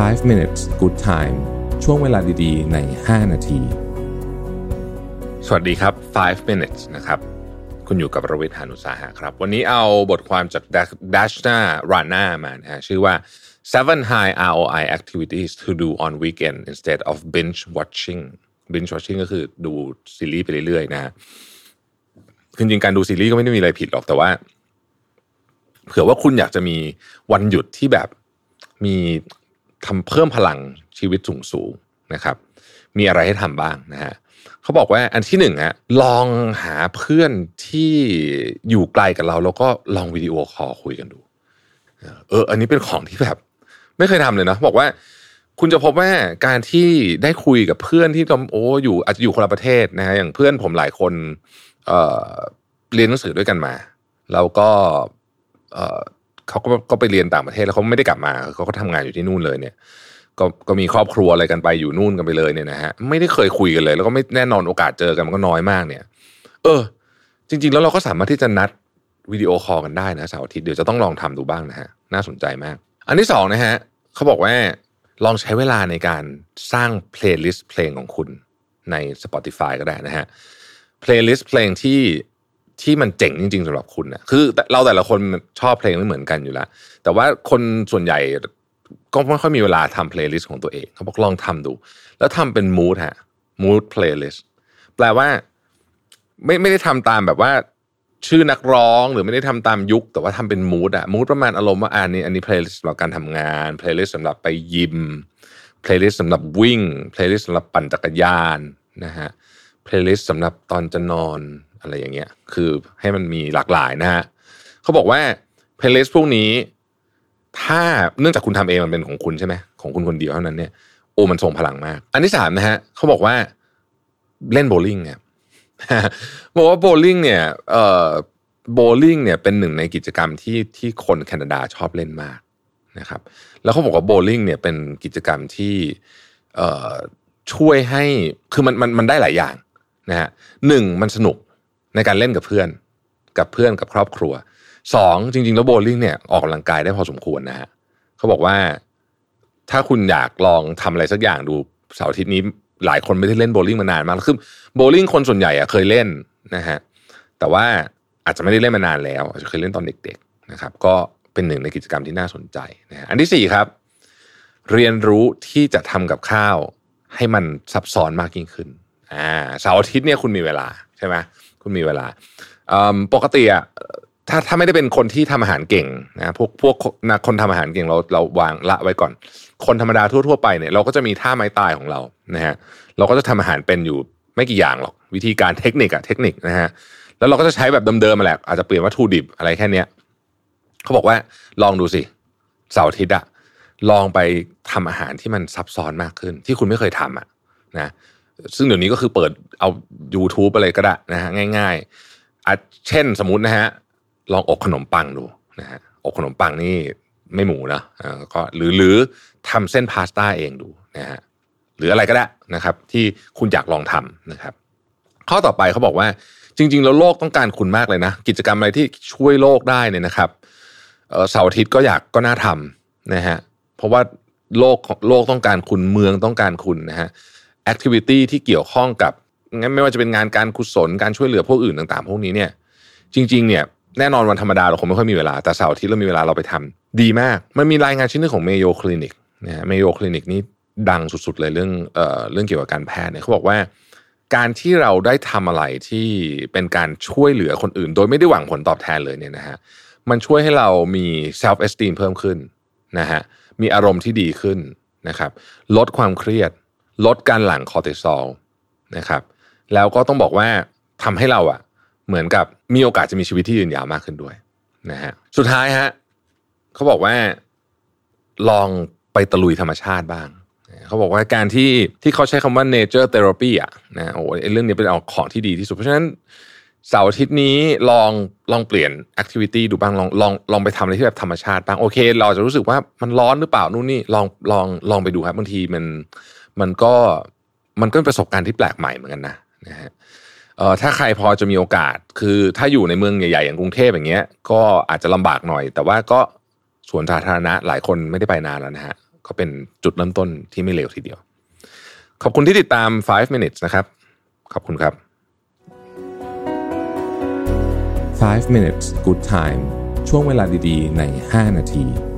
5 minutes good time ช่วงเวลาดีๆ ใน 5 นาที สวัสดีครับ 5 minutes นะครับ คุณอยู่กับระวิทยานุสาหะครับ วันนี้เอาบทความจาก Dashna Rana มานะฮะชื่อว่า seven high ROI activities to do on weekend instead of binge watching binge watching ก็คือดูซีรีส์ไปเรื่อยๆ นะฮะคือจริงๆการดูซีรีส์ก็ไม่ได้มีอะไรผิดหรอกแต่ว่า เผื่อว่าคุณอยากจะมีวันหยุดที่แบบมี ทำเพิ่มพลังชีวิตสูงสูงนะครับ มีอะไรให้ทำบ้างนะฮะเขาบอกว่าอันที่หนึ่งฮะลองหาเพื่อนที่อยู่ไกลกับเรา แล้วก็ลองวิดีโอคอลคุยกันดู เออ อันนี้เป็นของที่แบบ ไม่เคยทำเลยนะบอกว่าคุณจะพบว่าการที่ได้คุยกับเพื่อนที่โอ้อยู่อาจจะอยู่คนละประเทศนะฮะอย่างเพื่อนผมหลายคนเรียนหนังสือด้วยกันมา แล้วก็ เขาก็ก็ไปเรียนต่างประเทศแล้วเขาไม่ได้กลับมาเขาก็ทำงานอยู่ที่นู่นเลยเนี่ยก็ก็มีครอบครัวอะไรกันไปอยู่นู่นกันไปเลยเนี่ยนะฮะไม่ได้เคยคุยกันเลย แล้วก็ไม่แน่นอนโอกาสเจอกันมันก็น้อยมากเนี่ย เออ จริง ๆ แล้วเราก็สามารถที่จะนัดวิดีโอคอลกันได้นะเสาร์อาทิตย์เดี๋ยวจะต้องลองทำดูบ้างนะฮะน่าสนใจมาก อันที่สองนะฮะเขาบอกว่าลองใช้เวลาในการสร้างเพลย์ลิสต์เพลงของคุณใน Spotify ก็ได้นะฮะเพลย์ลิสต์เพลงที่ ที่มันเจ๋งจริง ๆสำหรับคุณนะคือเราแต่ละคนชอบเพลงไม่เหมือนกันอยู่แล้ว แต่ว่าคนส่วนใหญ่ก็ไม่ค่อยมีเวลาทำเพลย์ลิสต์ของตัวเองเขาบอกลองทำดู แล้วทำเป็น mood ฮะ mood playlist แปลว่า ไม่ไม่ได้ทำตามแบบว่าชื่อนักร้องหรือไม่ได้ทำตามยุค แต่ว่าทำเป็น mood อะ mood ประมาณอารมณ์ว่าอันนี้อันนี้เพลย์ลิสต์สำหรับการทำงานเพลย์ลิสต์สำหรับไปยิมเพลย์ลิสต์สำหรับวิ่งเพลย์ลิสต์สำหรับปั่นจักรยานนะฮะเพลย์ลิสต์สำหรับตอนจะนอน อะไรอย่างเงี้ย คือให้มันมีหลากหลายนะฮะเขาบอกว่าเพลย์ลิสต์พวกนี้ ถ้าเนื่องจากคุณทำเองมันเป็นของคุณใช่ไหมของคุณคนเดียวเท่านั้นเนี่ยโอ้มันทรงพลังมาก อันที่สามนะฮะเขาบอกว่าเล่นโบลิ่งเนี่ยบอกว่าโบลิ่งเนี่ยเอ่อโบลิ่งเนี่ยเป็นหนึ่งในกิจกรรมที่ที่คนแคนาดาชอบเล่นมากนะครับ แล้วเขาบอกว่าโบลิ่งเนี่ยเป็นกิจกรรมที่เอ่อช่วยให้คือมันมันมันได้หลายอย่างนะฮะหนึ่งมันสนุก ในการเล่นกับเพื่อน กับเพื่อนกับครอบครัวสองจริง ๆ แล้วโบลิ่งเนี่ยออกกำลังกายได้พอสมควรนะฮะเขาบอกว่า ถ้าคุณอยากลองทำอะไรสักอย่างดูเสาร์อาทิตย์นี้หลายคนไม่ได้เล่นโบลิ่งมานานมากคือโบลิ่งคนส่วนใหญ่อะเคยเล่นนะฮะแต่ว่าอาจจะไม่ได้เล่นมานานแล้วอาจจะเคยเล่นตอนเด็ก ๆนะครับ ก็เป็นหนึ่งในกิจกรรมที่น่าสนใจนะฮะอันที่สี่ครับ เรียนรู้ที่จะทำกับข้าวให้มันซับซ้อนมากยิ่งขึ้นอ่าเสาร์อาทิตย์เนี่ยคุณมีเวลาใช่ไหม คุณมีเวลาปกติอะถ้าถ้าไม่ได้เป็นคนที่ทำอาหารเก่งนะพวกพวกนะคนทำอาหารเก่งเราเราวางละไว้ก่อน คนธรรมดาทั่ว ๆ ไปเนี่ยเราก็จะมีท่าไม้ตายของเรานะฮะเราก็จะทำอาหารเป็นอยู่ไม่กี่อย่างหรอกวิธีการเทคนิคอะเทคนิคนะฮะแล้วเราก็จะใช้แบบเดิมๆมาแหละอาจจะเปลี่ยนวัตถุดิบอะไรแค่เนี้ยเขาบอกว่าลองดูสิเสาร์อาทิตย์อะลองไปทำอาหารที่มันซับซ้อนมากขึ้น ที่คุณไม่เคยทำอะนะ ซึ่งเดี๋ยวนี้ก็คือเปิดเอา YouTube อะไรก็ได้นะฮะง่ายๆอะเช่นสมมตินะฮะลองอบขนมปังดูนะฮะอบขนมปังนี่ไม่หมูนะก็หรือหรือทำเส้นพาสต้าเองดูนะฮะหรืออะไรก็ได้นะครับ ที่คุณอยากลองทำนะครับ ข้อต่อไปเขาบอกว่าจริง ๆ แล้วโลกต้องการคุณมากเลยนะ กิจกรรมอะไรที่ช่วยโลกได้เนี่ยนะครับเสาร์อาทิตย์ก็อยากก็น่าทำนะฮะเพราะว่าโลกโลกต้องการคุณเมืองต้องการคุณนะฮะ แอคทิวิตี้ที่เกี่ยวข้องกับงั้นไม่ว่าจะเป็นงานการกุศลการช่วยเหลือพวกอื่นต่างๆ พวกนี้เนี่ย จริง ๆ เนี่ยแน่นอนวันธรรมดาเราคงไม่ค่อยมีเวลาแต่เสาร์อาทิตย์เรามีเวลาเราไปทำดีมาก มันมีรายงานชิ้นนึงของเมโยคลินิกนะฮะเมโยคลินิกนี่ดังสุดๆเลยเรื่องเอ่อเรื่องเกี่ยวกับการแพทย์เนี่ยเขาบอกว่า การที่เราได้ทำอะไรที่เป็นการช่วยเหลือคนอื่น โดยไม่ได้หวังผลตอบแทนเลยเนี่ยนะฮะมันช่วยให้เรามี self esteem เพิ่มขึ้นนะฮะมีอารมณ์ที่ดีขึ้นนะครับลดความเครียด ลดการหลั่งคอร์ติซอลนะครับแล้วก็ต้องบอกว่าทำให้เราอะเหมือนกับมีโอกาสจะมีชีวิตที่ยืนยาวมากขึ้นด้วยนะฮะสุดท้ายฮะเขาบอกว่าลองไปตะลุยธรรมชาติบ้าง เขาบอกว่าการที่ที่เขาใช้คำว่า nature therapy อะนะโอ้เรื่องนี้เป็นเอาของที่ดีที่สุด เพราะฉะนั้นเสาร์อาทิตย์นี้ลองลองเปลี่ยน activity ดูบ้างลองลองลองไปทำอะไรที่แบบธรรมชาติบ้าง โอเค เราจะรู้สึกว่ามันร้อนหรือเปล่านู่นนี่ลองลองลองไปดูครับบางทีมัน มันก็มันก็เป็นประสบการณ์ที่แปลกใหม่เหมือนกันนะนะฮะเอ่อถ้าใครพอจะมีโอกาส คือถ้าอยู่ในเมืองใหญ่ๆอย่างกรุงเทพอย่างเงี้ย ก็อาจจะลำบากหน่อย แต่ว่าก็สวนสาธารณะหลายคนไม่ได้ไปนานแล้วนะฮะก็เป็นจุดเริ่มต้นที่ไม่เลวทีเดียว ขอบคุณที่ติดตาม 5 minutes นะครับ ขอบคุณครับ 5 minutes good time ช่วงเวลาดีๆ ใน 5 นาที